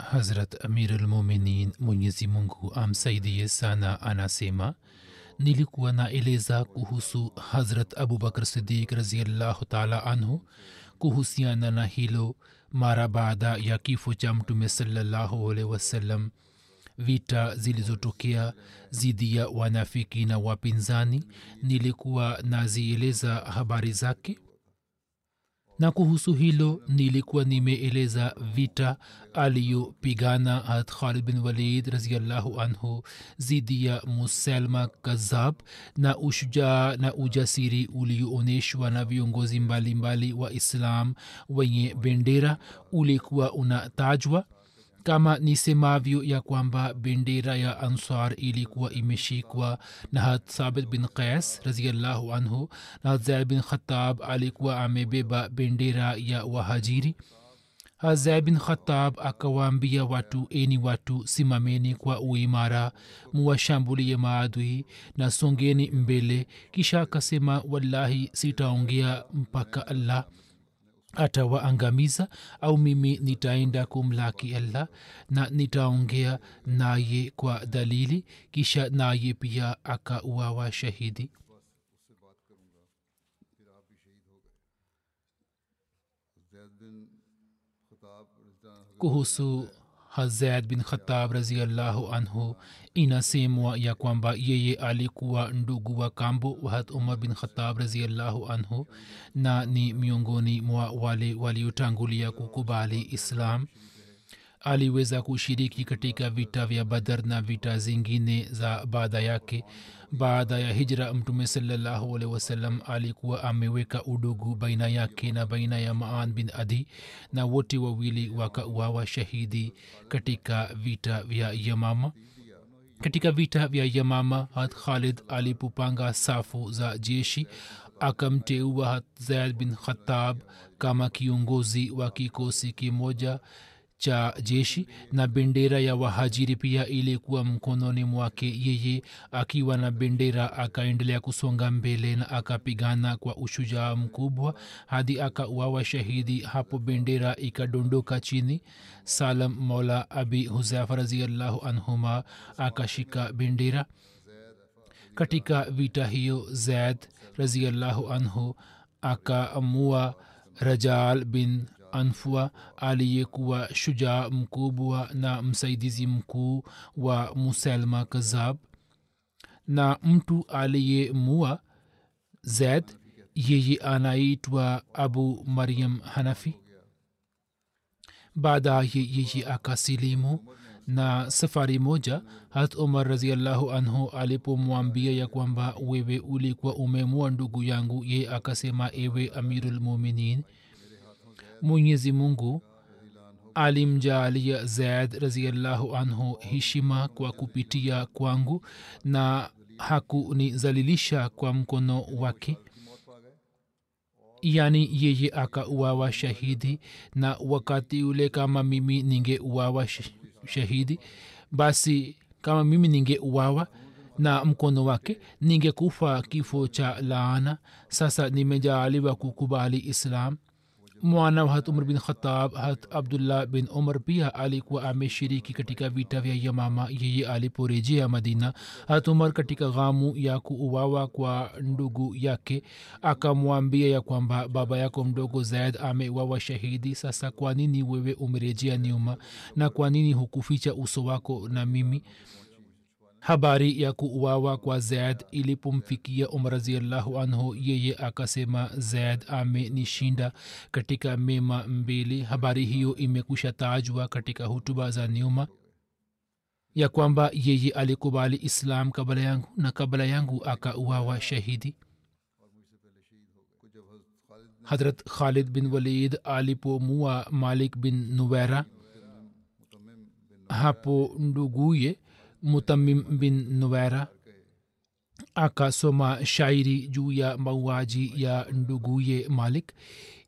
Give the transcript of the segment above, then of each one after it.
Hazrat Amirulmuminin Mwenyezi Mungu amsaidie sana anasema nilikuwa naeleza kuhusu Hazrat Abubakar Siddiq raziallahu taala anhu kuhusiana na hilo mara baada ya kifo cha Mtume sallallahu alaihi wasallam. Vita zilizotokea dhidi ya wanafiki na wapinzani nilikuwa nazieleza habari zake na kuhusu hilo nilikuwa nimeeleza vita aliyopigana hat khalid bin walid raziallahu anhu dhidi ya muselma kazab na ushujaa na ujasiri ulioonyeshwa na viongozi mbalimbali wa islam wenye bendera ulikuwa unatajwa kama nisemavyo ya kwamba bendera ya ansar ilikuwa imeshikwa na had sabit bin qais raziallahu anhu na zaid bin khatab alikuwa amebeba bendera ya wahajiri. Hazai bin khatab akawaambia watu eni watu simameni kwa uimara muwashambulie maadui na songeni mbele. Kisha akasema wallahi sitaongea mpaka allah atawaangamiza au mimi nitaenda kumlaki allah na nitaongea naye kwa dalili kisha naye pia akauawa shahidi. Kuhusu hazad bin khatab raziallahu anhu inasemwa ya kwamba yeye alikuwa ndugu wa kambo wahat umar bin khatab raziallahu anhu na ni miongoni mwa wale waliotangulia kukubali islam. Aliweza kushiriki katika vita vya badar na vita zingine za baada yake. Baada ya hijra mtume salallahu alehi wasallam alikuwa ameweka udugu baina yake na baina ya maan bin adi na wote wawili wakauawa shahidi katika vita vya yamama katika vita vya yamama hat khalid alipopanga safu za jeshi akamteua hat zaid bin khatab kama kiongozi wa kikosi kimoja cha jeshi na bendera ya wahajiri pia ilikuwa mkononi mwake yeye akiwa na bendera akaendelea kusonga mbele na akapigana kwa ushujaa mkubwa hadi akauawa shahidi. Hapo bendera ikadondoka chini. Salam mola abi huzafa raziallahu anhuma akashika bendera. Katika vita hiyo zaid raziallahu anhu akaamua rajal bin anfua aliyekuwa shujaa mkubwa na msaidizi mkuu wa muselma kazab na mtu aliyemua zaid yeye anaitwa abu maryam hanafi. Baadaye yeye akasilimu na safari moja hat umar raziallahu anhu alipomwambia ya kwamba wewe ulikuwa umemua ndugu yangu ye akasema ewe amirulmuminin mwenyezi mungu alimjaalia zaid raziallahu anhu heshima kwa kupitia kwangu na hakunizalilisha kwa mkono wake. Yaani yeye akauawa shahidi na wakati ule kama mimi ningeuawa sh- shahidi basi kama mimi ningeuawa na mkono wake ningekufa kifo cha laana. Sasa nimejaaliwa kukubali islam mwana wa hatumr bin khatab hat abdullah bin umar pia alikuwa ameshiriki katika vita vya yamama. Yeye aliporejea madina hat umar katika ghamu ya kuuawa kwa ndugu yake akamwambia ya kwamba baba yako mdogo zaid amewawa shahidi. Sasa kwa nini wewe umerejea nyuma? Na kwa nini hukuficha uso wako na mimi habari ya kuuawa kwa zaid ilipomfikia umar raziallahu anhu yeye akasema zaid amenishinda katika mema mbili. Habari hiyo imekusha tajwa katika hutuba za nyuma ya kwamba yeye alikubali islam kabla yangu na kabla yangu akauawa shahidi. Hadrat khalid bin walid alipomua malik bin nuwera hapo nduguye mutamim bin nuwera akasoma shairi juu ya mauaji ya nduguye malik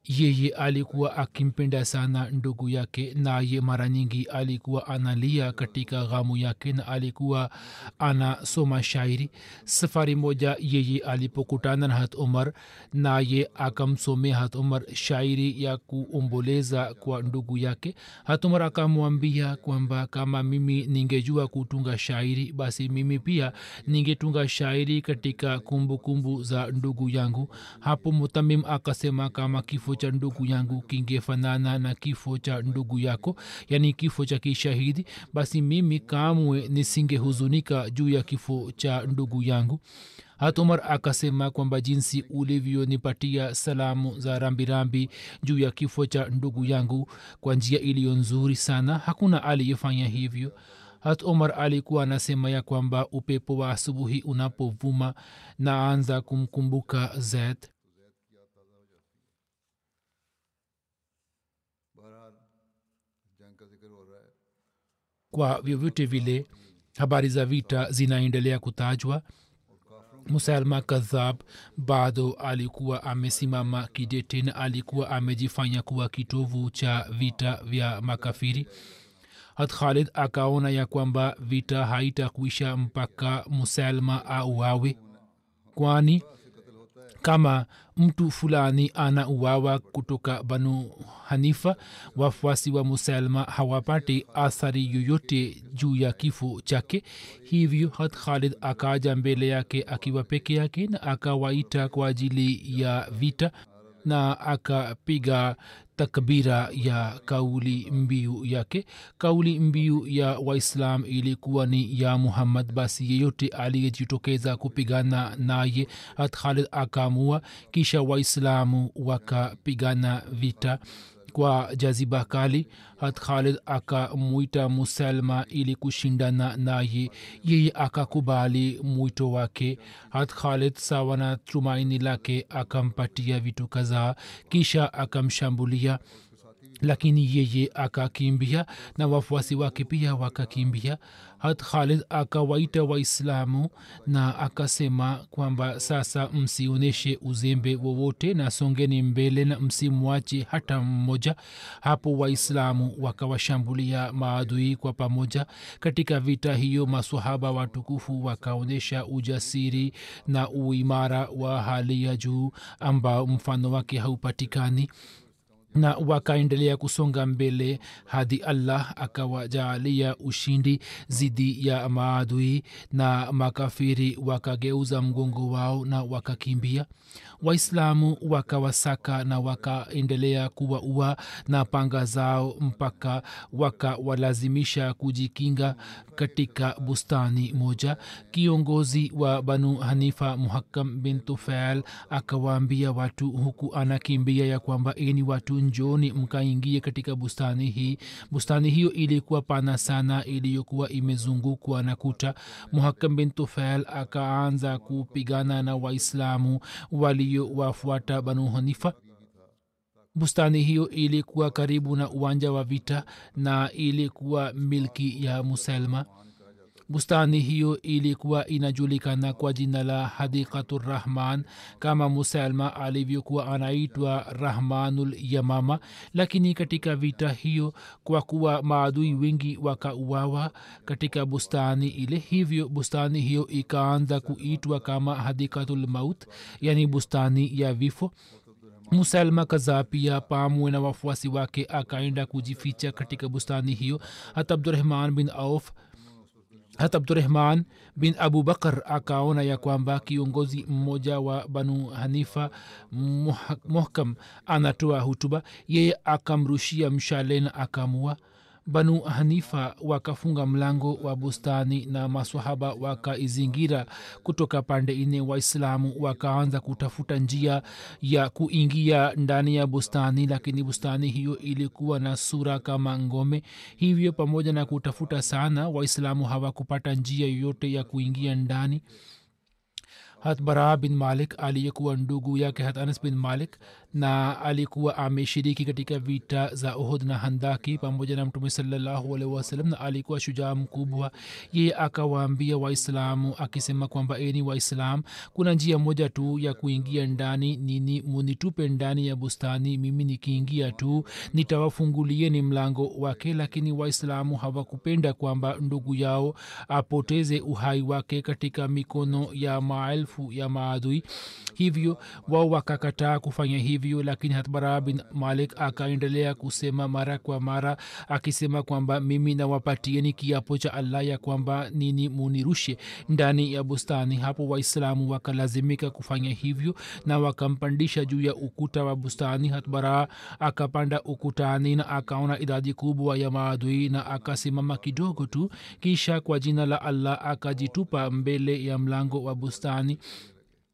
yeye alikuwa akimpenda sana ndugu yake naye mara nyingi alikuwa analia katika ghamu yake na alikuwa anasoma shairi. Safari moja yeye alipokutana na hat umar naye akamsomea hat umar shairi ya kuomboleza kwa ndugu yake. Hat umar akamwambia kwamba kama mimi ningejua kutunga shairi basi mimi pia ningetunga shairi katika kumbukumbu kumbu za ndugu yangu. Hapo mutamim akasema kama kifo cha ndugu yangu kingefanana na kifo cha ndugu yako yaani kifo cha kishahidi basi mimi kamwe nisingehuzunika juu ya kifo cha ndugu yangu. Hata umar akasema kwamba jinsi ulivyonipatia salamu za rambirambi juu ya kifo cha ndugu yangu kwa njia iliyo nzuri sana hakuna aliyefanya hivyo. Hat omar alikuwa anasema ya kwamba upepo wa asubuhi unapovuma naanza kumkumbuka zaid kwa vyovyote vile habari za vita zinaendelea kutajwa musalma kadhab bado alikuwa amesimama kidete na alikuwa amejifanya kuwa kitovu cha vita vya makafiri. Hat khalid akaona ya kwamba vita haitakuisha mpaka musalma auawe kwani kama mtu fulani ana uwawa kutoka banu hanifa wafuasi wa musalma hawapati athari yoyote juu ya kifo chake. Hivyo hat khalid akaja mbele yake akiwa peke yake na akawaita kwa ajili ya vita na akapiga takbira ya kauli mbiu yake. Kauli mbiu ya waislam ilikuwa ni ya muhammad. Basi yeyote aliyejitokeza kupigana naye hat khalid akamua kisha waislamu wakapigana vita kwa jaziba kali hat khalid akamwita musalma ili kushindana naye. Yeye akakubali mwito wake. Hat khalid sawa na tumaini lake akampatia vitu kadhaa kisha akamshambulia lakini yeye akakimbia na wafuasi wake pia wakakimbia. Hat khalid akawaita waislamu na akasema kwamba sasa msionyeshe uzembe wowote na songeni mbele na msimwache hata mmoja. Hapo waislamu wakawashambulia maadui kwa pamoja. Katika vita hiyo masahaba watukufu wakaonyesha ujasiri na uimara wa hali ya juu ambao mfano wake haupatikani na wakaendelea kusonga mbele hadi allah akawajaalia ushindi zidi ya maadui na makafiri wakageuza mgongo wao na wakakimbia waislamu wakawasaka na wakaendelea kuwaua na panga zao mpaka wakawalazimisha kujikinga katika bustani moja. Kiongozi wa banu hanifa muhakam bin tufail akawaambia watu huku anakimbia ya kwamba eni watu njoni mkaingie katika bustani hii. Bustani hiyo ilikuwa pana sana iliyokuwa imezungukwa na kuta. Muhakam bin tufail akaanza kupigana na waislamu waliowafuata banu hanifa. Bustani hiyo ilikuwa karibu na uwanja wa vita na ilikuwa milki ya musalma bustani hiyo ilikuwa inajulikana kwa jina la hadikaturrahman kama musalma alivyokuwa anaitwa rahmanul yamama. Lakini katika vita hiyo kwa kuwa maadui wengi wakauawa katika bustani ile hivyo bustani hiyo ikaanza kuitwa kama hadikatulmaut yani bustani ya vifo. Musalma kadhaa pia pamwe na wafuasi wake akaenda kujificha katika bustani hiyo. Hata abdurahman bin auf hata abdurahman bin abu bakar akaona ya kwamba kiongozi mmoja wa banu hanifa muhkam anatoa hutuba. Yeye akamrushia mshale akamua banu hanifa wakafunga mlango wa bustani na maswahaba wakaizingira kutoka pande ine waislamu wakaanza kutafuta njia ya kuingia ndani ya bustani lakini bustani hiyo ilikuwa na sura kama ngome. Hivyo pamoja na kutafuta sana waislamu hawakupata njia yoyote ya kuingia ndani. Hat bin malik aliyekuwa ndugu yake hat anas bin malik na alikuwa ameshiriki katika vita za uhud na handaki pamoja na mtume salallahu alaihi na alikuwa shujaa mkubwa. Yeye akawaambia waislamu akisema kwamba eni waislam kuna njia moja tu ya kuingia ndani. Nini? Munitupe ndani ya bustani. Mimi nikiingia tu nitawafungulieni mlango wake. Lakini waislamu hawakupenda kwamba ndugu yao apoteze uhai wake katika mikono ya maelfu ya maadui. Hivyo wao wakakataa kufanya hivyo lakini hatbara bin malik akaendelea kusema mara kwa mara akisema kwamba mimi nawapatieni kiapo cha allah ya kwamba nini munirushe ndani ya bustani. Hapo waislamu wakalazimika kufanya hivyo na wakampandisha juu ya ukuta wa bustani. Hatbara akapanda ukutani na akaona idadi kubwa ya maadui na akasimama kidogo tu kisha kwa jina la allah akajitupa mbele ya mlango wa bustani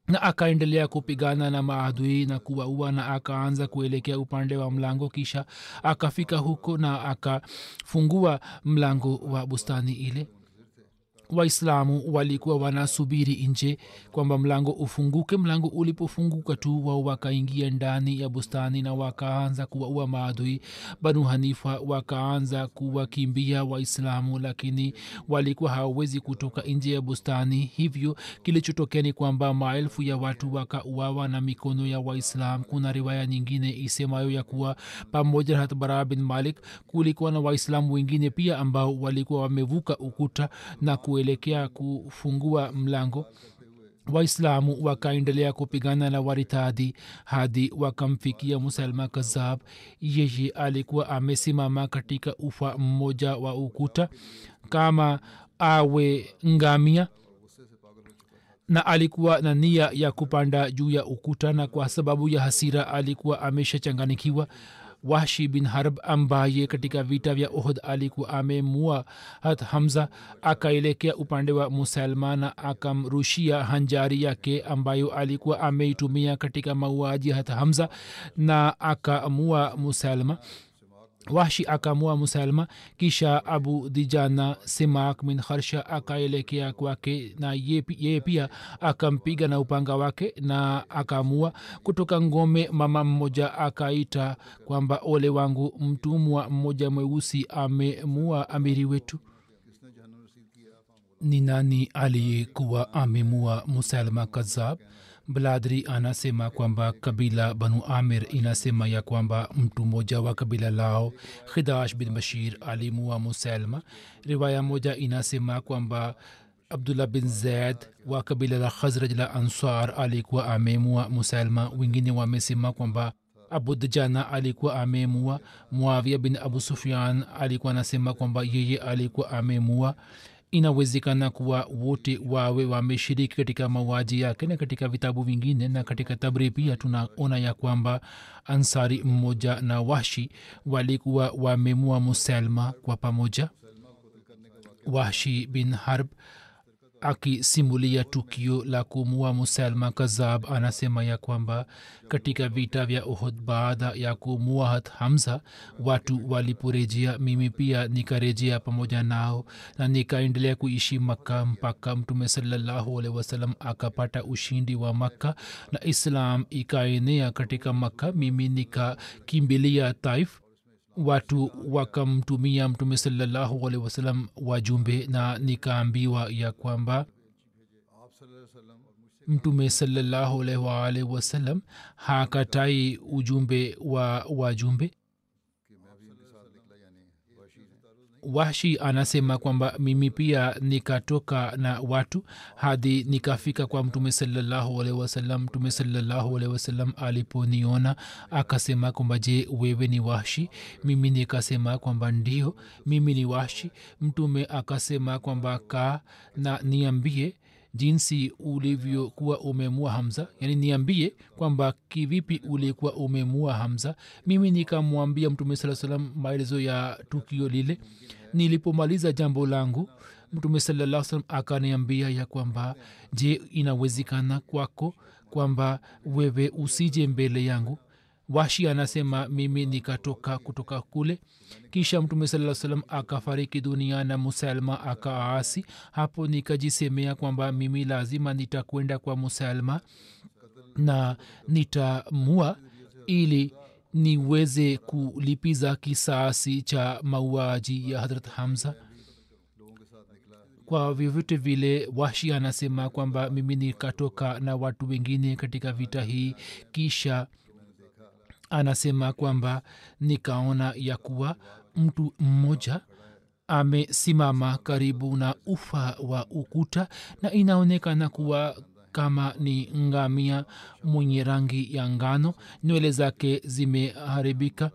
na akaendelea kupigana na maadui na kuwaua na akaanza kuelekea upande wa mlango kisha akafika huko na akafungua mlango wa bustani ile waislamu walikuwa wanasubiri nje kwamba mlango ufunguke. Mlango ulipofunguka tu wao wakaingia ndani ya bustani na wakaanza kuwaua maadui. Banu hanifa wakaanza kuwakimbia waislamu lakini walikuwa hawawezi kutoka nje ya bustani. Hivyo kilichotokea ni kwamba maelfu ya watu wakauawa na mikono ya waislam. Kuna riwaya nyingine isemayo ya kuwa pamoja na hatbara bin malik kulikuwa na waislamu wengine pia ambao walikuwa wamevuka ukuta na ku kuelekea kufungua mlango. Waislamu wakaendelea kupigana na waritadi hadi wakamfikia musalma kazab yeye alikuwa amesimama katika ufa mmoja wa ukuta kama awe ngamia na alikuwa na nia ya kupanda juu ya ukuta na kwa sababu ya hasira alikuwa ameshachanganikiwa wahshi bin harb ambaye katika vita vya ohd alikuwa amemua hat hamza akaelekea upande wa musalma na akamrushia hanjari yake ambayo alikuwa ameitumia katika mauaji hat hamza na akamua musalma wahshi akamua musalma kisha abu dijana simak min harsha akaelekea kwake na yeye pia akampiga na upanga wake na akamua kutoka ngome mama mmoja akaita kwamba ole wangu mtumwa mmoja mweusi amemua amiri wetu. Ni nani aliyekuwa amemua musalma kazab bladri anasema kwamba kabila banu amir inasema ya kwamba mtu mmoja wa kabila lao khidash bin bashir alimua musalma riwaya moja inasema kwamba abdullah bin zaid wa kabila la khazraj la ansar alikuwa amemua musalma wengine wamesema kwamba abu djana alikuwa amemua muavia bin abu sufyan alikuwa anasema kwamba yeye alikuwa amemua inawezekana kuwa wote wawe wameshiriki katika mauaji yake na katika vitabu vingine na katika tabri pia tunaona ya kwamba ansari mmoja na wahshi walikuwa wamemua musalma kwa pamoja. Wahshi bin harb akisimulia tukio la kumua musalma kazab anasema ya kwamba katika vita vya uhud baada ya kumua hat hamza watu waliporejea mimi pia nikarejea pamoja nao na nikaendelea kuishi makka mpaka mtume salallahu wasalam akapata ushindi wa makka na islam ikaenea katika makka mimi nikakimbilia taif watu wakamtumia mtume salallahu alehi wasalam wajumbe na nikaambiwa ya kwamba mtume salallahu alaihi waalihi wasalam hakatai ujumbe wa wajumbe wahshi anasema kwamba mimi pia nikatoka na watu hadi nikafika kwa mtume salallahu alaihi wasallam. Mtume salallahu aliponiona akasema kwamba je wewe ni washi? Mimi nikasema kwamba ndio mimi ni washi. Mtume akasema kwamba kaa na niambie jinsi ulivyokuwa umemua hamza. Yani niambie kwamba kivipi ulikuwa umemua hamza. Mimi nikamwambia mtume saa salam maelezo ya tukio lile. Nilipomaliza jambo langu mtume salaa salam akaniambia ya kwamba je inawezekana kwako kwamba wewe usije mbele yangu washi anasema mimi nikatoka kutoka kule. Kisha mtume saa salam akafariki dunia na musalma akaasi. Hapo nikajisemea kwamba mimi lazima nitakwenda kwa musalma na nitamua ili niweze kulipiza kisasi cha mauaji ya hadrat hamza. Kwa vyovyote vile washi anasema kwamba mimi nikatoka na watu wengine katika vita hii. Kisha anasema kwamba nikaona ya kuwa mtu mmoja amesimama karibu na ufa wa ukuta na inaonekana kuwa kama ni ngamia mwenye rangi ya ngano. Nywele zake zimeharibika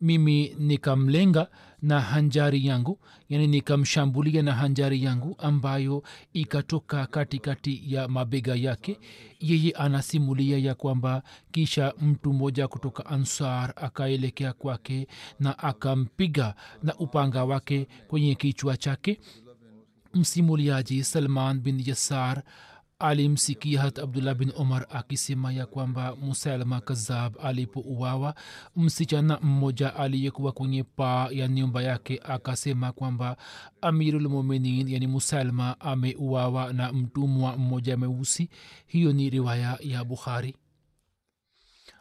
mimi nikamlenga na hanjari yangu yani nikamshambulia na hanjari yangu ambayo ikatoka katikati ya mabega yake. Yeye anasimulia ya kwamba kisha mtu mmoja kutoka ansar akaelekea kwake na akampiga na upanga wake kwenye kichwa chake. Msimuliaji salman bin yasar alimsikia hat abdullah bin omar akisema ya kwamba musalma kazab alipouawa msichana mmoja aliyekuwa kwenye paa ya nyumba yake akasema kwamba amirulmuminin yani musalma ameuawa na mtumwa mmoja meusi hiyo ni riwaya ya bukhari.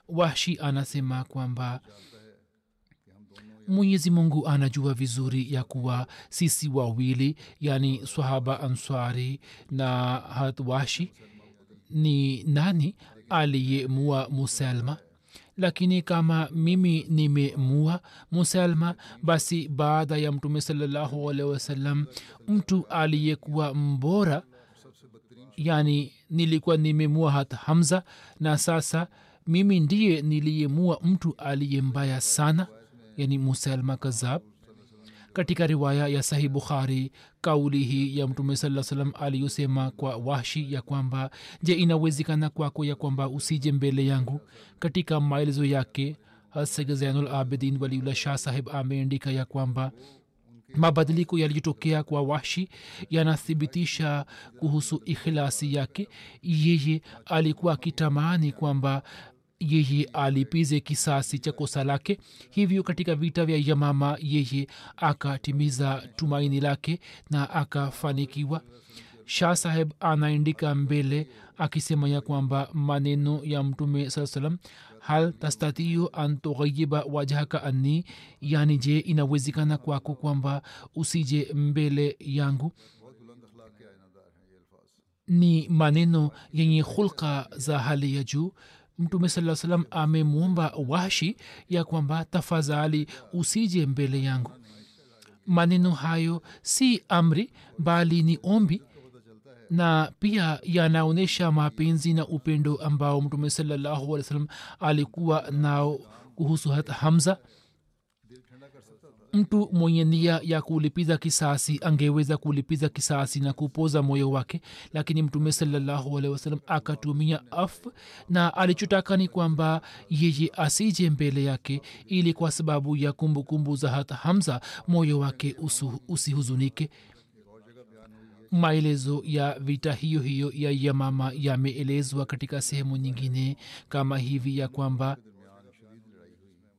Wahshi anasema kwamba mwenyezi mungu anajua vizuri ya kuwa sisi wawili yani swahaba answari na hatwashi ni nani aliyemua musalma lakini kama mimi nimemua musalma basi baada ya mtume salallahu alehi wasallam mtu aliyekuwa mbora yani nilikuwa nimemua hat hamza na sasa mimi ndiye niliyemua mtu aliye mbaya sana yani musalma kazab katika riwaya ya sahih bukhari kauli hii ya mtume saa salam aliyosema kwa wahshi ya kwamba je inawezekana kwako ya kwamba usije mbele yangu? Katika maelezo yake haseg zainul abidin waliullah shah sahib ameandika ya kwamba mabadiliko yaliyotokea kwa washi yanathibitisha kuhusu ikhilasi yake. Yeye alikuwa akitamani kwamba yeye alipize kisasi cha kosa lake hivyo katika vita vya yamama yeye akatimiza tumaini lake na akafanikiwa. Shah saheb anaendika mbele akisema ya kwamba maneno ya mtume saa salam hal tastatiu an tughayiba wajhaka anni? Yani je inawezekana kwako kwamba usije mbele yangu? Ni maneno yenye hulka za hali ya juu mtume saa salam amemwomba washi ya kwamba tafadhali usije mbele yangu. Maneno hayo si amri bali ni ombi na pia yanaonyesha mapenzi na upendo ambao mtume salallahu alih wasallam alikuwa nao kuhusu hata hamza mtu mwenye nia ya kulipiza kisasi angeweza kulipiza kisasi na kupoza moyo wake lakini mtume salallahu alehi wasalam akatumia af na alichotaka ni kwamba yeye asije mbele yake ili kwa sababu ya kumbukumbu za hata hamza moyo wake usihuzunike. Maelezo ya vita hiyo hiyo ya yamama yameelezwa katika sehemu nyingine kama hivi ya kwamba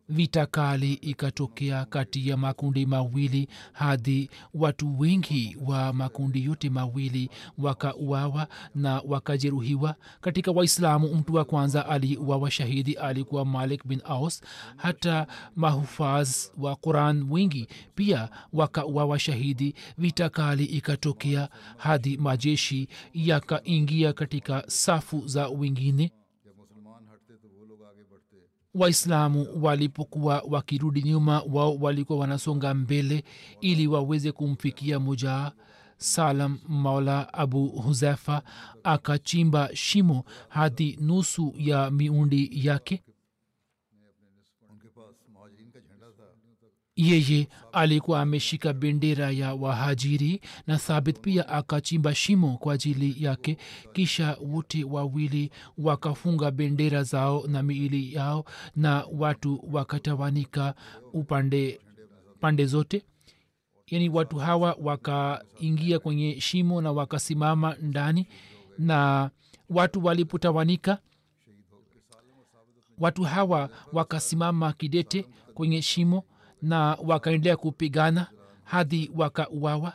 vita kali ikatokea kati ya makundi mawili hadi watu wengi wa makundi yote mawili wakauawa na wakajeruhiwa. Katika waislamu mtu wa kwanza aliuawa shahidi alikuwa malik bin aus. Hata mahufaz wa quran wengi pia wakauawa shahidi. Vita kali ikatokea hadi majeshi yakaingia katika safu za wengine waislamu walipokuwa wakirudi nyuma wao walikuwa wanasonga mbele ili waweze kumfikia mujaa salam maula abu huzefa akachimba shimo hadi nusu ya miundi yake yeye alikuwa ameshika bendera ya wahajiri na thabit pia akachimba shimo kwa ajili yake. Kisha wote wawili wakafunga bendera zao na miili yao na watu wakatawanika upande pande zote. Yaani watu hawa wakaingia kwenye shimo na wakasimama ndani na watu walipotawanika watu hawa wakasimama kidete kwenye shimo na wakaendelea kupigana hadi wakauawa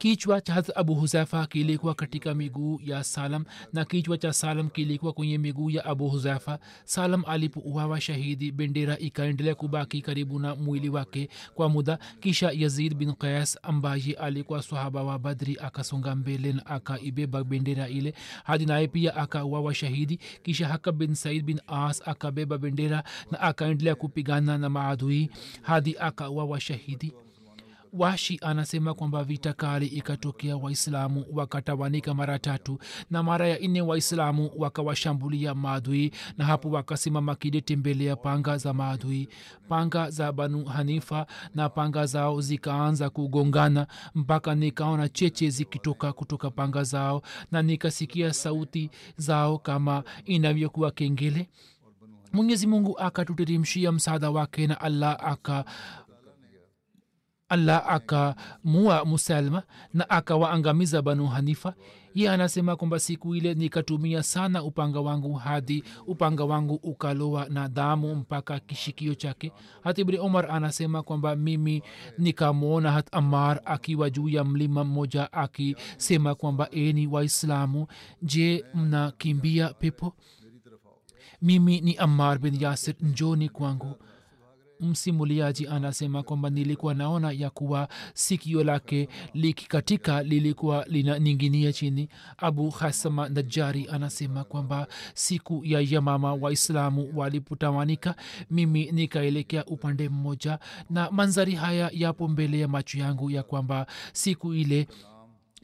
kichwa cha abu huzafa kilikuwa katika miguu ya salam na kichwa cha salam kilikuwa kwenye miguu ya abu huzafa salam alipouawa shahidi bendera ikaendelea kubaki karibu na mwili wake kwa muda. Kisha yazid bin qais ambaye alikuwa sahaba wa badri akasonga mbele na akaibeba bendera ile hadi naye pia akauawa shahidi. Kisha haka bin said bin as akabeba bendera na akaendelea kupigana na maadui hadi akauawa shahidi washi anasema kwamba vita kali ikatokea waislamu wakatawanika mara tatu na mara ya nne waislamu wakawashambulia maadui na hapo wakasimama kidete mbele ya panga za maadui. Panga za banu hanifa na panga zao zikaanza kugongana mpaka nikaona cheche zikitoka kutoka panga zao na nikasikia sauti zao kama inavyokuwa kengele. Mwenyezi mungu akatuteremshia msaada wake na allah aka allah akamua musalma na akawaangamiza banu hanifa. Ye anasema kwamba siku ile nikatumia sana upanga wangu hadi upanga wangu ukalowa na damu mpaka kishikio chake. Hata ibni omar anasema kwamba mimi nikamwona hat amar akiwa juu ya mlima mmoja akisema kwamba eni waislamu je mnakimbia pepo? Mimi ni amar bin yasir njoni kwangu msimuliaji anasema kwamba nilikuwa naona ya kuwa sikio lake likikatika lilikuwa linaninginia chini. Abu hasama najari anasema kwamba siku ya yamama waislamu walipotawanika mimi nikaelekea upande mmoja. Na manzari haya yapo mbele ya macho yangu ya kwamba siku ile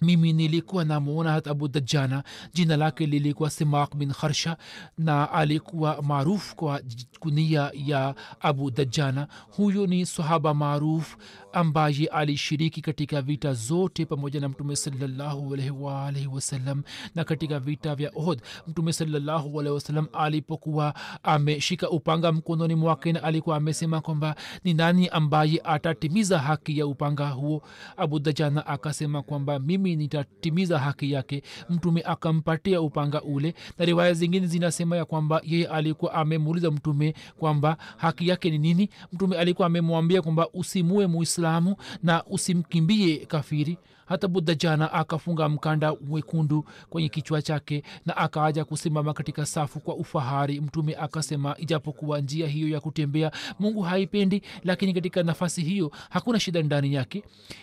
mimi nilikuwa namuona hat abu dajana jina lake lilikuwa simak bin kharsha na alikuwa maarufu kwa kunia ya abu dajana huyu ni sahaba maarufu ambaye alishiriki katika vita zote pamoja na mtume salllahualwalhi wasalam na katika vita vya ohd mtume salllahualhi wasalam alipokuwa ameshika upanga mkononi mwake na alikuwa amesema kwamba ni nani ambaye atatimiza haki ya upanga huo. Abu dajana akasema kwamba mimi nitatimiza haki yake. Mtume akampatia upanga ule. Na riwaya zingine zinasema ya kwamba yeye alikuwa amemuuliza mtume kwamba haki yake ni nini? Mtume alikuwa amemwambia kwamba usimue muislamu na usimkimbie kafiri hata buddha jana akafunga mkanda mwekundu kwenye kichwa chake na akaaja kusimama katika safu kwa ufahari. Mtume akasema ijapokuwa njia hiyo ya kutembea mungu haipendi lakini katika nafasi hiyo hakuna shida ndani yake.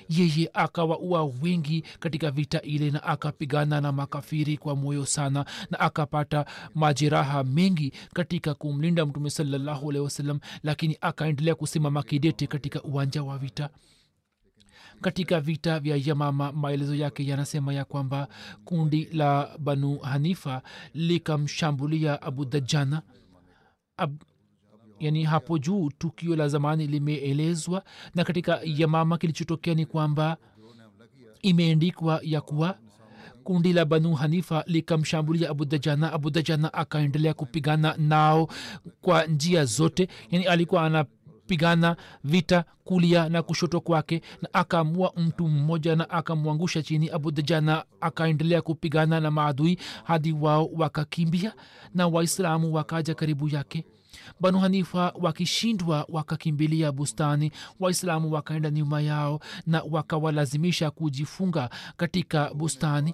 Yeye akawaua wengi katika vita ile na akapigana na makafiri kwa moyo sana na akapata majeraha mengi katika kumlinda mtume salallahu alehi lakini akaendelea kusimama kidete katika uwanja wa vita katika vita vya yamama maelezo yake yanasema ya kwamba kundi la banu hanifa likamshambulia abu dajana Ab, yani hapo juu tukio la zamani limeelezwa na katika yamama kilichotokea ni kwamba imeendikwa ya kuwa kundi la banu hanifa likamshambulia abu abudajana abu akaendelea kupigana nao kwa njia zote. Yani alikuwa ana pigana vita kulia na kushoto kwake na akamua mtu mmoja na akamwangusha chini. Abu dajana akaendelea kupigana na maadui hadi wao wakakimbia na waislamu wakaja karibu yake. Banu hanifa wakishindwa wakakimbilia bustani waislamu wakaenda nyuma yao na wakawalazimisha kujifunga katika bustani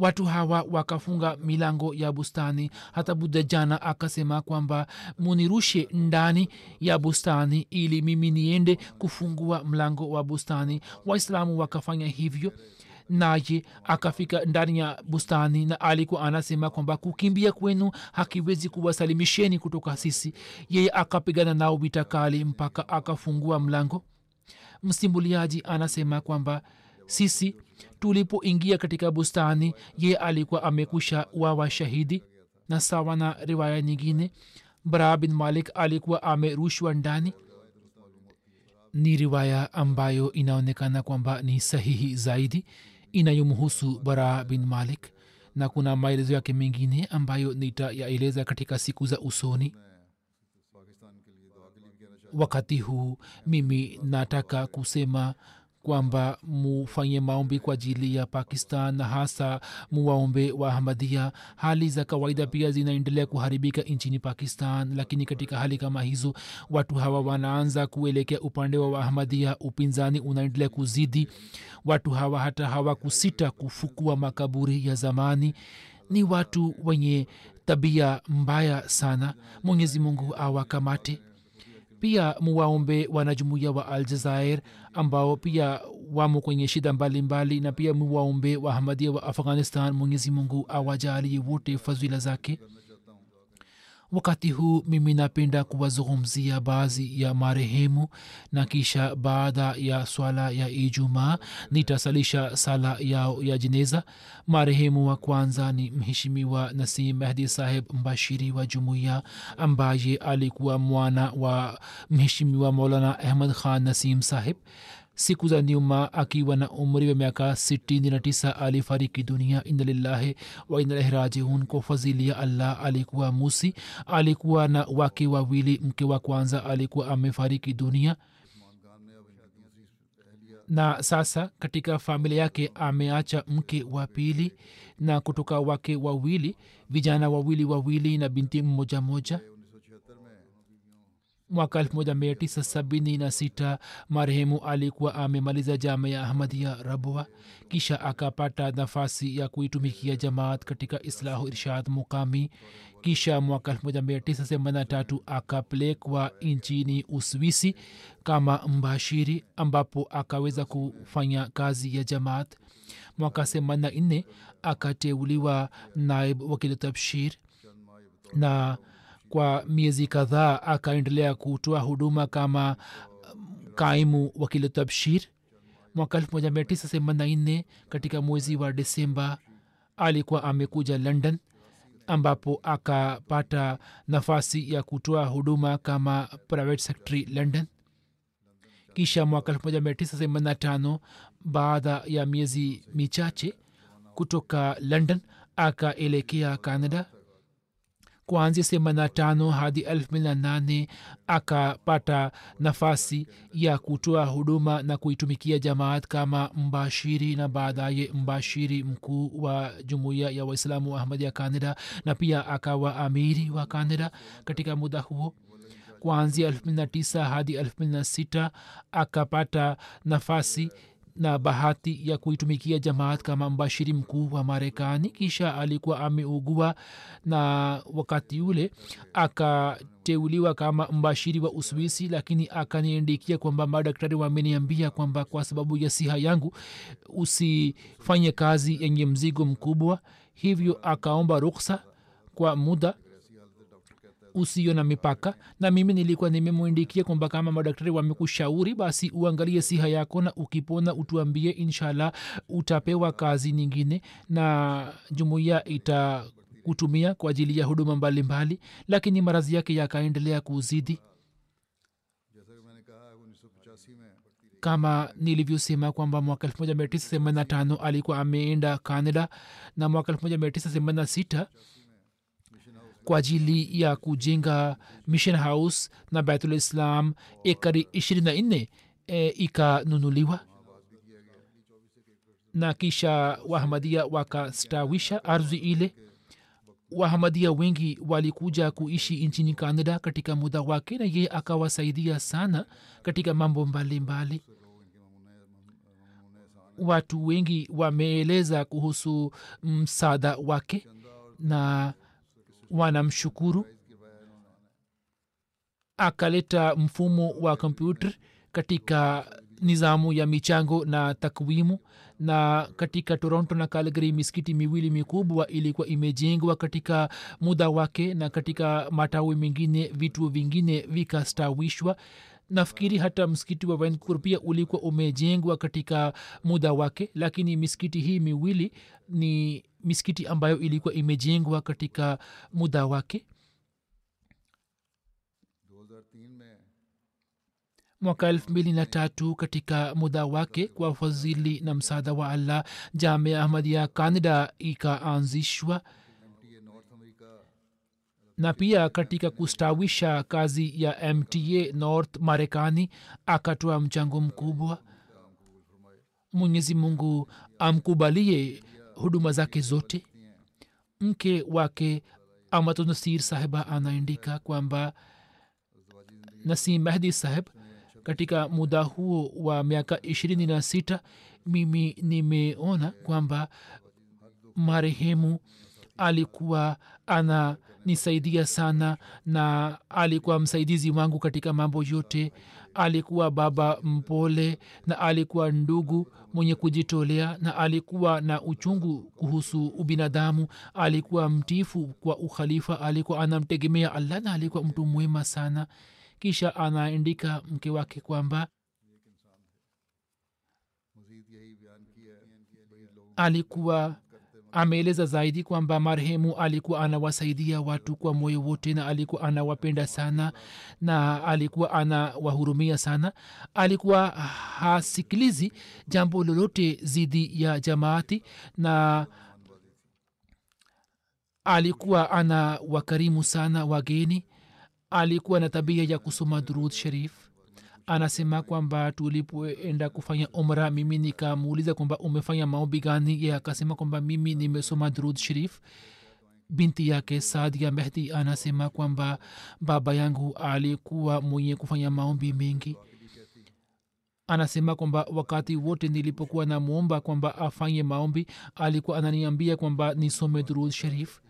watu hawa wakafunga milango ya bustani. Hata buda jana akasema kwamba munirushe ndani ya bustani ili mimi niende kufungua mlango wa bustani. Waislamu wakafanya hivyo. Naye akafika ndani ya bustani na alikuwa anasema kwamba kukimbia kwenu hakiwezi kuwasalimisheni kutoka sisi. Yeye akapigana nao vita kali mpaka akafungua mlango. Msimuliaji anasema kwamba sisi tulipoingia katika bustani ye alikuwa amekwisha wawa shahidi. Na sawa na riwaya nyingine bara bin malik alikuwa amerushwa ndani. Ni riwaya ambayo inaonekana kwamba ni sahihi zaidi inayomhusu bara bin malik. Na kuna maelezo yake mengine ambayo nitayaeleza katika siku za usoni. Wakati huu mimi nataka kusema kwamba mufanye maombi kwa ajili ya pakistan na hasa muwaombe wa ahmadia hali za kawaida pia zinaendelea kuharibika nchini pakistan lakini katika hali kama hizo watu hawa wanaanza kuelekea upande wa waahmadia upinzani unaendelea kuzidi. Watu hawa hata hawakusita kufukua makaburi ya zamani. Ni watu wenye tabia mbaya sana. Mwenyezi mungu awakamate pia muwaombe wanajumuia wa aljazair ambao pia wamo kwenye shida mbalimbali mbali, na pia muwaombe wahamadia wa afghanistan mwenyezi mungu awajalie wote fadhila zake wakati huu mimi napenda kuwazungumzia baadhi ya marehemu na kisha baada ya swala ya ijumaa nitasalisha sala yao ya jeneza. Marehemu wa kwanza ni mheshimiwa nasim mahdi saheb mbashiri wa jumuiya ambaye alikuwa mwana wa mheshimiwa maulana ahmad khan nasim saheb siku za nyuma akiwa na umri wa miaka 69 alifariki dunia ina lillahi wa inalaihi rajiun. Kwa fadhili ya allah alikuwa musi alikuwa na wake wawili mke wa kwanza alikuwa amefariki dunia. Na sasa katika familia yake ameacha mke wa pili na kutoka wake wawili vijana wawili wawili na binti mmoja moja mwaka 1976 marehemu alikuwa amemaliza jama ya ahmadia rabwa kisha akapata nafasi ya kuitumikia jamaat katika islahu irshad mukami kisha mwaka 1983 akapelekwa nchini uswisi kama mbashiri ambapo akaweza kufanya kazi ya jamaat. Mwaka 84 akateuliwa naib wakili tabshir na kwa miezi kadhaa akaendelea kutoa huduma kama kaimu wakili tabshir. Mwaka 1984 katika mwezi wa desemba alikuwa amekuja london ambapo akapata nafasi ya kutoa huduma kama private secretary london. Kisha mwaka 1985 baada ya miezi michache kutoka london akaelekea canada kuanzia semana tano hadi elfu mbili na nane akapata nafasi ya kutoa huduma na kuitumikia jamaat kama mbashiri na baadaye mbashiri mkuu wa jumuiya ya waislamu wa ahmadi ya kanada na pia akawa amiri wa kanada katika muda huo. Kuanzia 29 hadi 26 akapata nafasi na bahati ya kuitumikia jamaat kama mbashiri mkuu wa marekani. Kisha alikuwa ameugua na wakati ule akateuliwa kama mbashiri wa uswisi lakini akaniandikia kwamba madaktari wameniambia kwamba kwa sababu ya siha yangu usifanye kazi yenye mzigo mkubwa. Hivyo akaomba ruksa kwa muda usio na mipaka. Na mimi nilikuwa nimemwindikia kwamba kama madaktari wamekushauri basi uangalie siha yako na ukipona utuambie inshallah utapewa kazi nyingine na jumuiya itakutumia kwa ajili ya huduma mbalimbali lakini maradhi yake yakaendelea kuzidi. Kama nilivyosema kwamba mwaka 1985 alikuwa ameenda canada na mwaka 1986 kwa ajili ya kujenga mission house na baitul islam ekari 24 e, ikanunuliwa. Na kisha wahamadia wakastawisha ardhi ile. Wahamadia wengi walikuja kuishi nchini canada katika muda wake na yeye akawasaidia sana katika mambo mbalimbali. Watu wengi wameeleza kuhusu msaada wake na wanamshukuru. Akaleta mfumo wa kompyuta katika nizamu ya michango na takwimu. Na katika toronto na calgary misikiti miwili mikubwa ilikuwa imejengwa katika muda wake na katika matawi mengine vituo vingine vikastawishwa. Nafikiri hata msikiti wa vancouver pia ulikuwa umejengwa katika muda wake lakini misikiti hii miwili ni misikiti ambayo ilikuwa imejengwa katika muda wake. Mwaka elfu mbili na tatu katika muda wake kwa fadhili na msaada wa allah jamia ahmadia canada ikaanzishwa. Na pia katika kustawisha kazi ya mta north marekani akatoa mchango mkubwa. Mwenyezi mungu amkubalie huduma zake zote? Mke wake amatunasir sahiba anaandika kwamba nasim mahdi saheb katika muda huo wa miaka ishirini na sita mimi nimeona kwamba marehemu alikuwa ananisaidia sana na alikuwa msaidizi wangu katika mambo yote. Alikuwa baba mpole na alikuwa ndugu mwenye kujitolea na alikuwa na uchungu kuhusu ubinadamu. Alikuwa mtifu kwa ukhalifa alikuwa anamtegemea allah na alikuwa mtu mwema sana. Kisha anaandika mke wake kwamba alikuwa ameeleza zaidi kwamba marehemu alikuwa anawasaidia watu kwa moyo wote na alikuwa anawapenda sana na alikuwa anawahurumia sana. Alikuwa hasikilizi jambo lolote zidi ya jamaati na alikuwa ana wakarimu sana wageni. Alikuwa na tabia ya kusoma durud sharif anasema kwamba tulipoenda kufanya umra mimi nikamuuliza kwamba umefanya maombi gani? Ye akasema kwamba mimi nimesoma durud sharif. Binti yake sadia mehdi anasema kwamba baba yangu alikuwa mwenye kufanya maombi mengi. Anasema kwamba wakati wote nilipokuwa namwomba kwamba afanye maombi alikuwa ananiambia kwamba nisome durud sharif.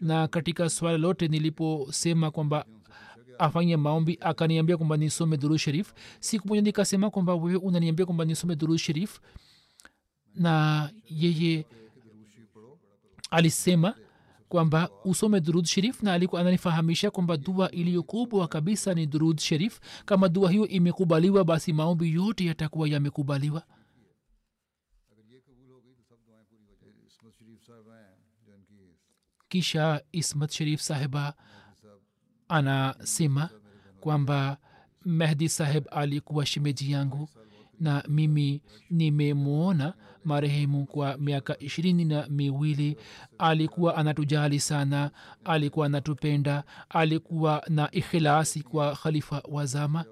Na katika swala lote niliposema kwamba afanye maombi akaniambia kwamba nisome duru sherif siku moja nikasema kwamba wewe unaniambia kwamba nisome duru sherif na yeye alisema kwamba usome durud sherif na alikuwa ananifahamisha kwamba dua iliyokubwa kabisa ni durud sherif kama dua hiyo imekubaliwa basi maombi yote yatakuwa yamekubaliwa. Kisha ismat sherif sahiba anasema kwamba mehdi saheb alikuwa shemeji yangu na mimi nimemwona marehemu kwa miaka ishirini na miwili. Alikuwa anatujali sana alikuwa anatupenda alikuwa na ikhilasi kwa khalifa wa zama.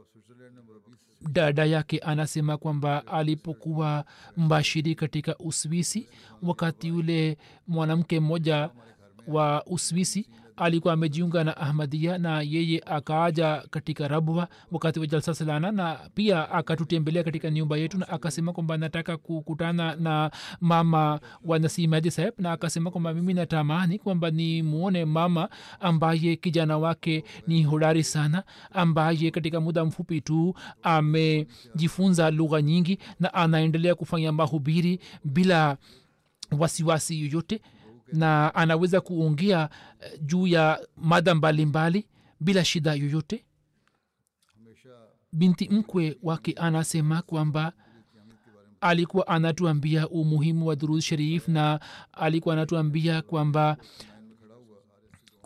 Dada yake anasema kwamba alipokuwa mbashiri katika uswisi wakati ule mwanamke mmoja wa uswisi alikuwa amejiunga na ahmadia na yeye akaaja katika rabwa wakati wa jalsa salana na pia akatutembelea katika nyumba yetu na akasema kwamba nataka kukutana na mama wa nasimadi saheb na akasema kwamba mimi natamani kwamba ni muone mama ambaye kijana wake ni hodari sana ambaye katika muda mfupi tu amejifunza lugha nyingi na anaendelea kufanya mahubiri bila wasiwasi yoyote na anaweza kuongea eh, juu ya mada mbalimbali bila shida yoyote. Binti mkwe wake anasema kwamba alikuwa anatuambia umuhimu wa durud sharif na alikuwa anatuambia kwamba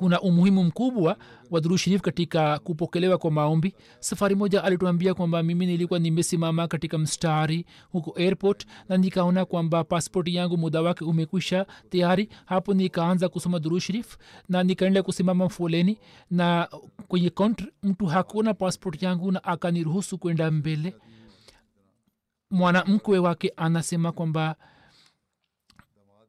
kuna umuhimu mkubwa wa sharif katika kupokelewa kwa maombi. Safari moja alituambia kwamba mimi nilikuwa nimesimama katika mstari huko airport na nikaona kwamba paspoti yangu muda wake umekwisha tayari. Hapo nikaanza kusoma durud sharif na nikaendelea kusimama foleni na kwenye counter mtu hakuona paspoti yangu na akaniruhusu kwenda mbele. Mwanamkwe wake anasema kwamba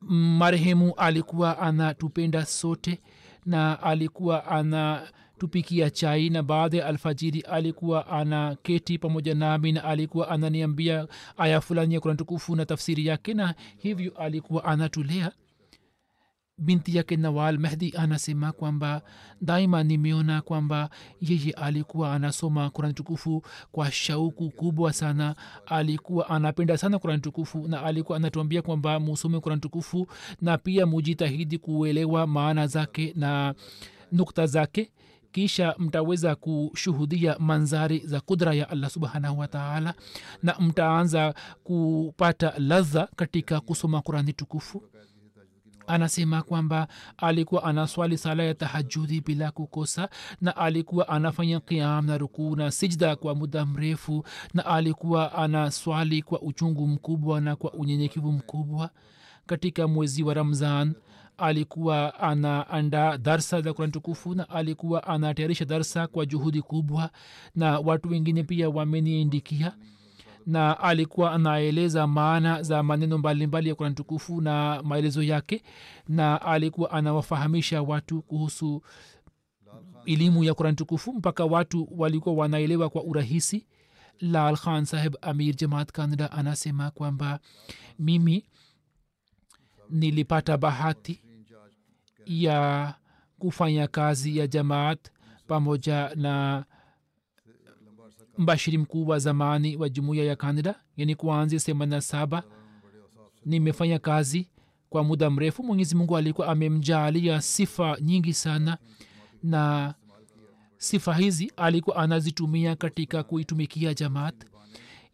marehemu alikuwa anatupenda sote na alikuwa anatupikia chai na baada ya alfajiri alikuwa ana keti pamoja nami na alikuwa ananiambia aya fulani ya kurani tukufu na tafsiri yake na hivyo alikuwa anatulea binti yake nawal mehdi anasema kwamba daima nimeona kwamba yeye alikuwa anasoma kurani tukufu kwa shauku kubwa sana. Alikuwa anapenda sana kurani tukufu na alikuwa anatuambia kwamba musome kurani tukufu na pia mujitahidi kuelewa maana zake na nukta zake kisha mtaweza kushuhudia manzari za kudra ya allah subhanahu wataala na mtaanza kupata ladha katika kusoma kurani tukufu anasema kwamba alikuwa anaswali sala ya tahajudi bila kukosa na alikuwa anafanya kiam na rukuu na sijda kwa muda mrefu na alikuwa anaswali kwa uchungu mkubwa na kwa unyenyekevu mkubwa. Katika mwezi wa ramzan alikuwa anaandaa darsa za kurani tukufu na alikuwa anatayarisha darsa kwa juhudi kubwa na watu wengine pia wameniindikia na alikuwa anaeleza maana za maneno mbalimbali ya kurani tukufu na maelezo yake na alikuwa anawafahamisha watu kuhusu elimu ya kurani tukufu mpaka watu walikuwa wanaelewa kwa urahisi. Lal khan saheb amir jamaat kanada anasema kwamba mimi nilipata bahati ya kufanya kazi ya jamaat pamoja na mbashiri mkuu wa zamani wa jumuiya ya canada yani kuanzia themanini saba nimefanya kazi kwa muda mrefu. Mwenyezi mungu alikuwa amemjaalia sifa nyingi sana na sifa hizi alikuwa anazitumia katika kuitumikia jamaat.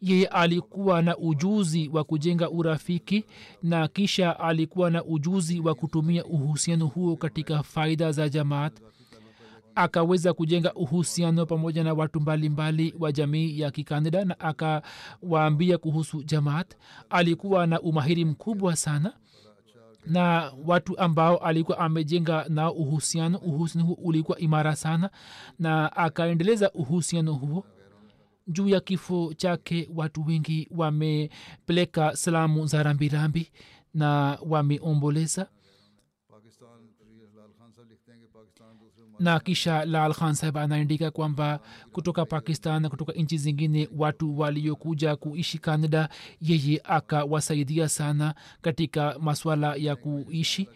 Yeye alikuwa na ujuzi wa kujenga urafiki na kisha alikuwa na ujuzi wa kutumia uhusiano huo katika faida za jamaat akaweza kujenga uhusiano pamoja na watu mbalimbali mbali wa jamii ya kikanada na akawaambia kuhusu jamaat. Alikuwa na umahiri mkubwa sana na watu ambao alikuwa amejenga nao uhusiano. Uhusiano huo ulikuwa imara sana na akaendeleza uhusiano huo. Juu ya kifo chake watu wengi wamepeleka salamu za rambirambi na wameomboleza na kisha lal khan saheb anaandika kwamba kutoka pakistan na kutoka nchi zingine watu waliokuja kuishi canada yeye akawasaidia sana katika maswala ya kuishi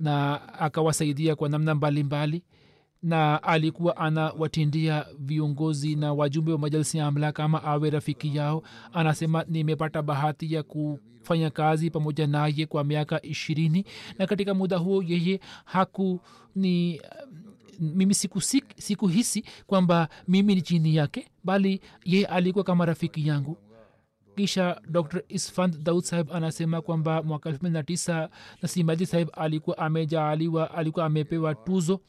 na akawasaidia kwa namna mbalimbali mbali na alikuwa anawatindia viongozi na wajumbe wa majalisi ya amla kama awe rafiki yao. Anasema nimepata bahati ya kufanya kazi pamoja naye kwa miaka ishirini na katika muda huo yeye haku ni mimi sikuhisi siku, siku kwamba mimi ni chini yake bali ye alikuwa kama rafiki yangu. Kisha dr isfand daud sahib anasema kwamba mwaka elfu mbili na tisa nasimaji sahib alikuwa amejaaliwa alikuwa amepewa tuzo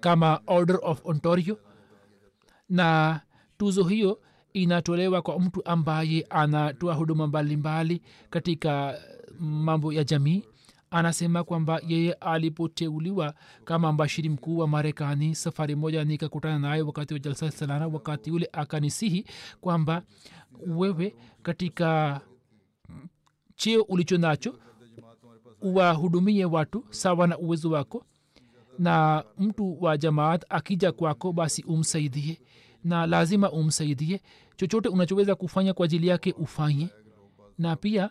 kama order of ontario. Na tuzo hiyo inatolewa kwa mtu ambaye anatoa huduma mbalimbali katika mambo ya jamii anasema kwamba yeye alipoteuliwa kama mbashiri mkuu wa marekani safari moja nikakutana naye wakati wa jalsa salana wakati ule akanisihi kwamba wewe katika cheo ulicho nacho uwahudumie watu sawa na uwezo wako na mtu wa jamaat akija kwako basi umsaidie na lazima umsaidie. Chochote unachoweza kufanya kwa ajili yake ufanye. Na pia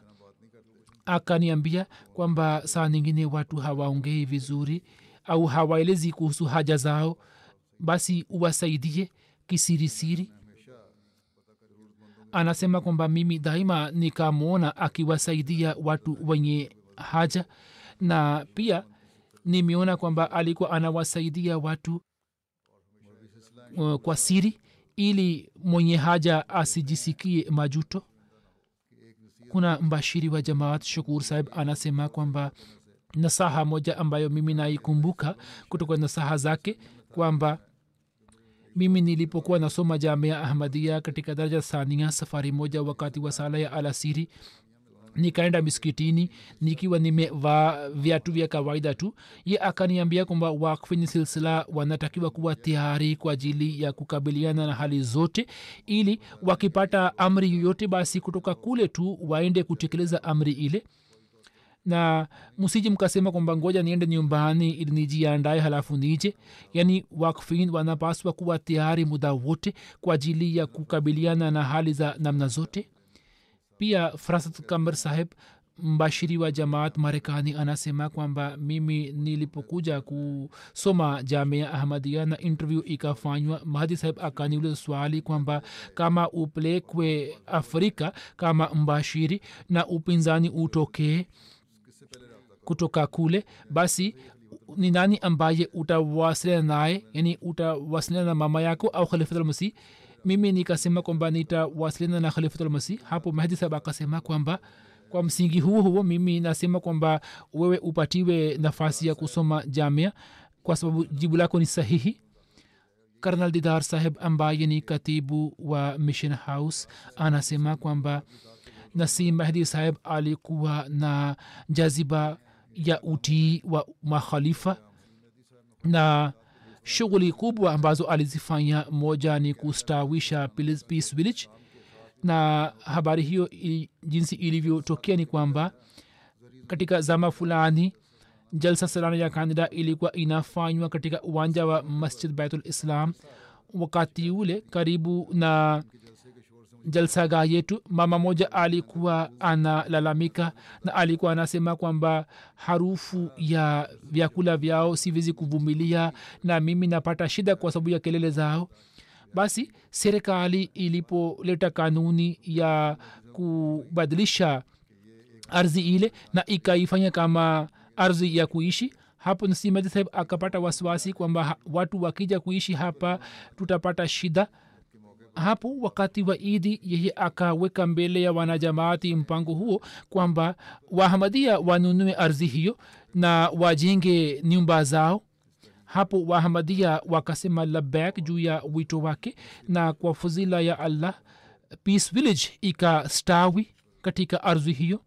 akaniambia kwamba saa nyingine watu hawaongei vizuri au hawaelezi kuhusu haja zao basi uwasaidie kisirisiri. Anasema kwamba mimi daima nikamwona akiwasaidia watu wenye haja na pia nimeona kwamba alikuwa anawasaidia watu uh, kwa siri ili mwenye haja asijisikie majuto kuna mbashiri wa jamaat shukur sahib anasema kwamba nasaha moja ambayo mimi naikumbuka kutoka nasaha zake kwamba mimi nilipokuwa nasoma jamia ahmadia katika daraja sania safari moja wakati wa sala ya alasiri nikaenda miskitini nikiwa nimevaa viatu vya kawaida tu. Ye akaniambia kwamba wakfini silsila wanatakiwa kuwa tayari kwa ajili ya kukabiliana na hali zote ili wakipata amri yoyote basi kutoka kule tu waende kutekeleza amri ile. Na msiji mkasema kwamba ngoja niende nyumbani ili nijiandae halafu nije. Yaani wakfin wanapaswa kuwa tayari muda wote kwa ajili ya kukabiliana na hali za namna zote pia frasat kamer saheb mbashiri wa jamaat marekani anasema kwamba mimi nilipokuja kusoma jamia ahmadia na interview ikafanywa mahadi saheb akaniuliza swali kwamba kama upelekwe afrika kama mbashiri na upinzani utokee kutoka kule basi ni nani ambaye utawasiliana naye? Yani utawasiliana na mama yako au khalifatulmasih mimi nikasema kwamba nitawasiliana na khalifatulmasih hapo mahdi saba akasema kwamba kwa msingi huo huo mimi nasema kwamba wewe upatiwe nafasi ya kusoma jamia kwa sababu jibu lako ni sahihi. Karnal didar saheb ambaye ni katibu wa mission house anasema kwamba nasim mahdi saheb alikuwa na jaziba ya utii wa makhalifa na shughuli kubwa ambazo alizifanya moja ni kustawisha peace village. Na habari hiyo jinsi ilivyotokea ni kwamba katika zama fulani jalsa salana ya kandida ilikuwa inafanywa katika uwanja wa masjid baitul islam wakati ule karibu na jalsaga yetu mama moja alikuwa analalamika na alikuwa anasema kwamba harufu ya vyakula vyao siwezi kuvumilia na mimi napata shida kwa sababu ya kelele zao. Basi serikali ilipoleta kanuni ya kubadilisha ardhi ile na ikaifanya kama ardhi ya kuishi hapo nsimadi saheb akapata wasiwasi kwamba watu wakija kuishi hapa tutapata shida hapo wakati wa idi yeye akaweka mbele ya wanajamaati mpango huo kwamba wahamadia wanunue ardhi hiyo na wajenge nyumba zao. Hapo wahamadia wakasema labak juu ya wito wake na kwa fuzila ya allah peace village ikastawi katika ardhi hiyo.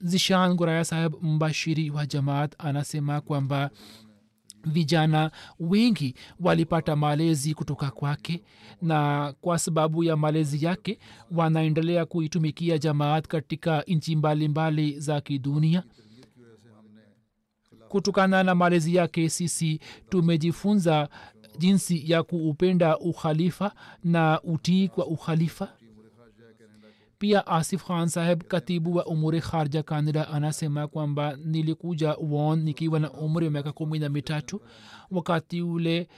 Zishan guraya saheb mbashiri wa jamaat anasema kwamba vijana wengi walipata malezi kutoka kwake na kwa sababu ya malezi yake wanaendelea kuitumikia jamaat katika nchi mbalimbali za kidunia. Kutokana na malezi yake sisi tumejifunza jinsi ya kuupenda ukhalifa na utii kwa ukhalifa pia asif khan saheb katibu wa umuri kharja kanada anasema kwamba nilikuja won nikiwa na umri wa miaka kumi na mitatu. Wakati ule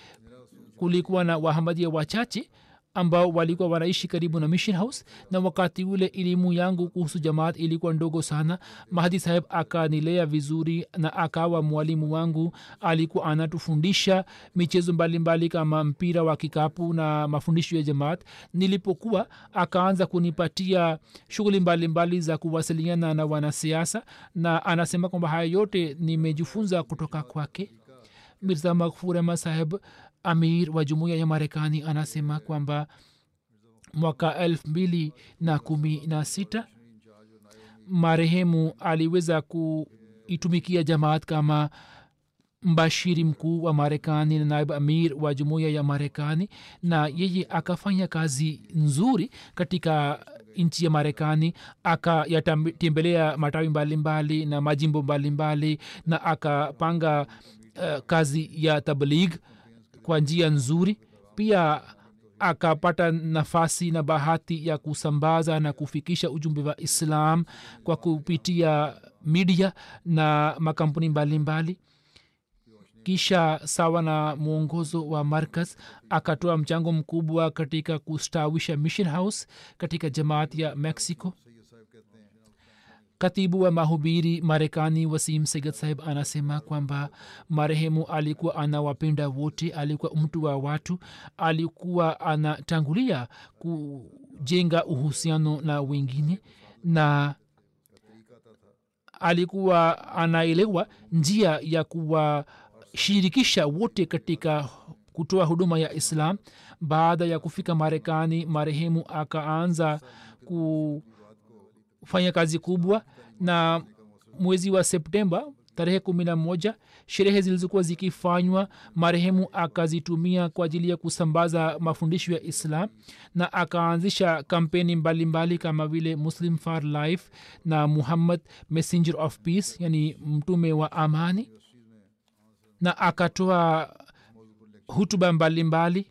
kulikuwa na wahamadia wachache ambao walikuwa wanaishi karibu na mission house na wakati ule elimu yangu kuhusu jamaat ilikuwa ndogo sana. Mahdi saheb akanilea vizuri na akawa mwalimu wangu. Alikuwa anatufundisha michezo mbalimbali kama mpira wa kikapu na mafundisho ya jamaat. Nilipokuwa akaanza kunipatia shughuli mbalimbali za kuwasiliana na wanasiasa na anasema kwamba haya yote nimejifunza kutoka kwake. Mirza maghfur ahmad saheb amir wa jumuiya ya marekani anasema kwamba mwaka elfu mbili na kumi na sita marehemu aliweza kuitumikia jamaat kama mbashiri mkuu wa marekani na naib amir wa jumuiya ya marekani na yeye akafanya kazi nzuri katika nchi ya marekani akayatembelea matawi mbalimbali mbali, na majimbo mbalimbali mbali, na akapanga uh, kazi ya tabligh kwa njia nzuri pia akapata nafasi na bahati ya kusambaza na kufikisha ujumbe wa islam kwa kupitia midia na makampuni mbalimbali. Mbali kisha sawa na mwongozo wa markaz akatoa mchango mkubwa katika kustawisha mission house katika jamaati ya mexico katibu wa mahubiri marekani wasim seged saheb anasema kwamba marehemu alikuwa anawapenda wote alikuwa mtu wa watu alikuwa anatangulia kujenga uhusiano na wengine na alikuwa anaelewa njia ya kuwashirikisha wote katika kutoa huduma ya islam. Baada ya kufika marekani marehemu akaanza ku fanya kazi kubwa na mwezi wa septemba tarehe kumi na moja sherehe zilizokuwa zikifanywa marehemu akazitumia kwa ajili ya kusambaza mafundisho ya islam na akaanzisha kampeni mbalimbali mbali kama vile muslim far life na muhammad messenger of peace yani mtume wa amani na akatoa hutuba mbalimbali.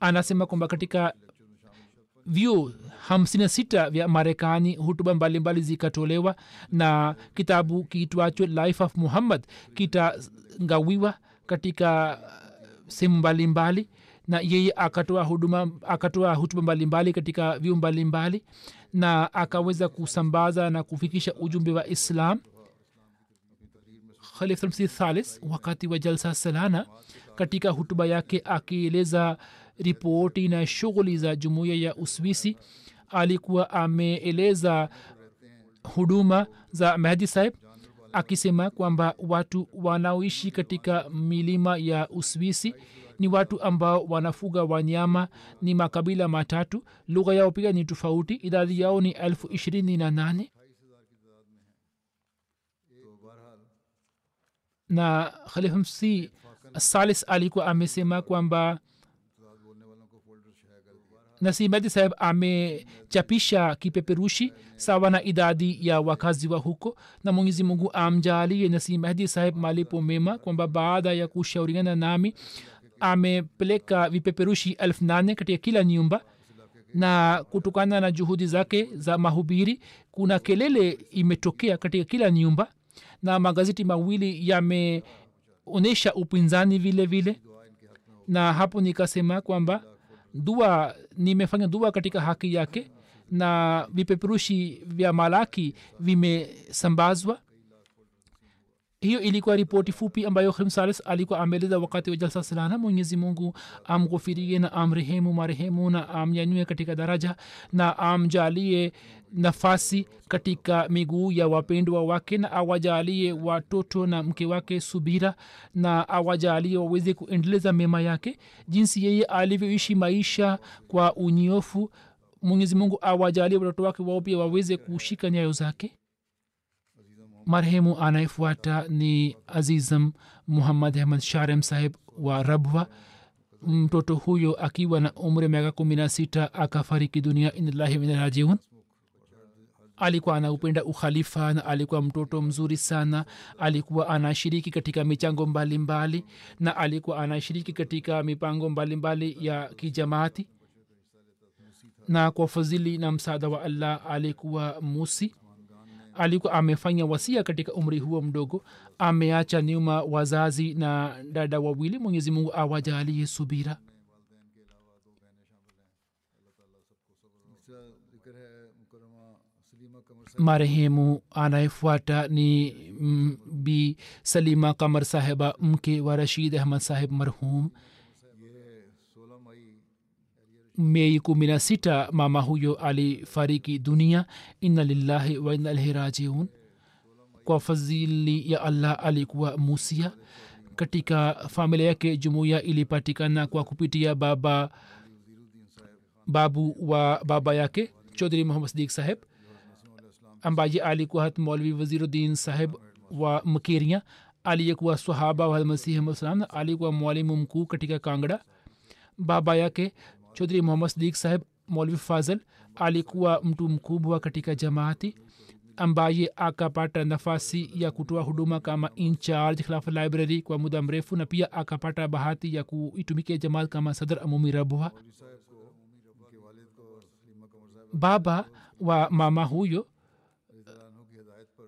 Anasema kwamba katika vyuo hamsini na sita vya marekani hutuba mbalimbali zikatolewa na kitabu kiitwacho life of muhammad kitagawiwa katika sehemu mbalimbali na yeye akatoa huduma akatoa hutuba mbalimbali katika vyuo mbalimbali na akaweza kusambaza na kufikisha ujumbe wa islam. Thalis wakati wa jalsa salana katika hutuba yake akieleza ripoti na shughuli za jumuiya ya uswisi. Alikuwa ameeleza huduma za mahdi saib akisema kwamba watu wanaoishi katika milima ya uswisi ni watu ambao wanafuga wanyama ni makabila matatu. Lugha yao pia ni tofauti. Idadi yao ni elfu ishirini na nane. Na khalifmsi salis alikuwa amesema kwamba nasimadi saheb amechapisha kipeperushi sawa na idadi ya wakazi wa huko na mwenyezi mungu amjalie nasimahdi saheb malipo mema kwamba baada ya kushauriana nami amepeleka vipeperushi elfu nane katika kila nyumba na kutokana na juhudi zake za mahubiri kuna kelele imetokea katika kila nyumba na magazeti mawili yameonyesha upinzani vile vile. Na hapo nikasema kwamba dua nimefanya dua katika haki yake na vipeperushi vya malaki vimesambazwa hiyo ilikuwa ripoti fupi ambayo khimsalis alikuwa ameeleza wakati wa jalsa silana mwenyezi mungu amghufirie na amrehemu marehemu na amnyanyue katika daraja na amjalie nafasi katika miguu ya wapendwa wake na awajalie watoto na mke wake subira na awajalie waweze kuendeleza mema yake. Jinsi yeye alivyoishi maisha kwa unyofu mwenyezi mungu awajalie watoto wake wao pia waweze kushika nyayo zake marehemu anayefuata ni azizam muhammad ahmad sharem saheb wa rabwa. Mtoto huyo akiwa na umri miaka kumi na sita akafariki dunia inalahi minarajiun alikuwa anaupenda ukhalifa na alikuwa mtoto mzuri sana. Alikuwa anashiriki katika michango mbalimbali mbali, na alikuwa anashiriki katika mipango mbalimbali mbali ya kijamaati. Na kwa fadhili na msaada wa allah alikuwa musi alikuwa amefanya wasia katika umri huo mdogo. Ameacha nyuma wazazi na dada wawili. Mwenyezi mungu awajalie subira. Marehemu anayefuata ni bi salima kamar saheba mke wa rashid ahmad saheb marhum mei kumi na sita mama huyo alifariki dunia. Inna lillahi wa inna ilaihi rajiun. Kwa fadhili ya allah alikuwa musia. Katika familia yake jumuiya ilipatikana kwa kupitia baba babu wa baba yake chaudhri muhammad sadiq saheb ambaye alikuwa hat maulvi waziruddin saheb wa mkeria aliyekuwa sahaba wa masihi salam alikuwa mwalimu mkuu katika kangda baba yake chaudhri muhammad sadiq saheb molvi fazl alikuwa mtu mkubwa katika jamaati ambaye akapata nafasi ya kutoa huduma kama incharge khilafa library kwa muda mrefu na pia akapata bahati ya kuitumikia jamaat kama sadr amumi rabuha. Baba wa mama huyo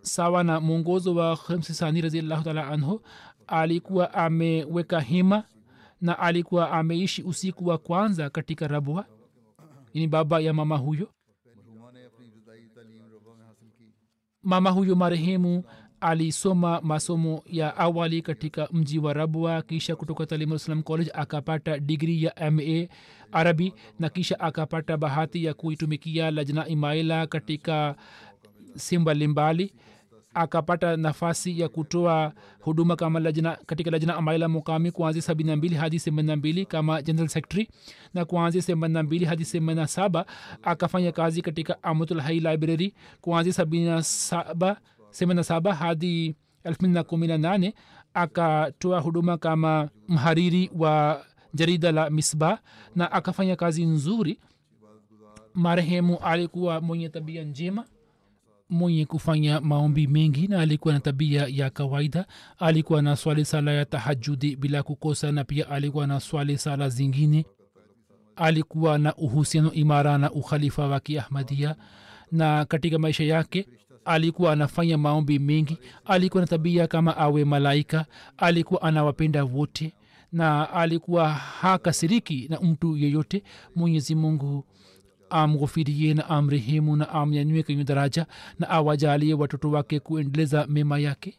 sawa na mwongozo wa khamsisani raziallahu taala anhu alikuwa ameweka hima na alikuwa ameishi usiku wa kwanza katika rabwa ni baba ya mama huyo? Mama huyo marehemu alisoma masomo ya awali katika mji wa rabwa kisha kutoka talimsalam college akapata digri ya ma arabi na kisha akapata bahati ya kuitumikia lajna imaila katika si mbalimbali akapata nafasi ya kutoa huduma kama lajna, katika lajna amaila mukami kuanzia sabini na mbili hadi themanini na mbili kama general secretary na kuanzia themanini na mbili hadi themanini na saba akafanya kazi katika amatul hai library kuanzia sabini na saba themanini na saba hadi 218 akatoa huduma kama mhariri wa jarida la misbah na akafanya kazi nzuri. Marehemu alikuwa mwenye tabia njema mwenye kufanya maombi mengi na alikuwa na tabia ya kawaida. Alikuwa na swali sala ya tahajudi bila kukosa na pia alikuwa na swali sala zingine. Alikuwa na uhusiano imara na ukhalifa wa kiahmadia. Na katika maisha yake alikuwa anafanya maombi mengi. Alikuwa na tabia kama awe malaika. Alikuwa anawapenda wote. Na alikuwa hakasiriki na mtu yeyote. Mwenyezi mungu amghufirie na amrehemu na amnyanyue kwenye daraja na awajalie watoto wake kuendeleza mema yake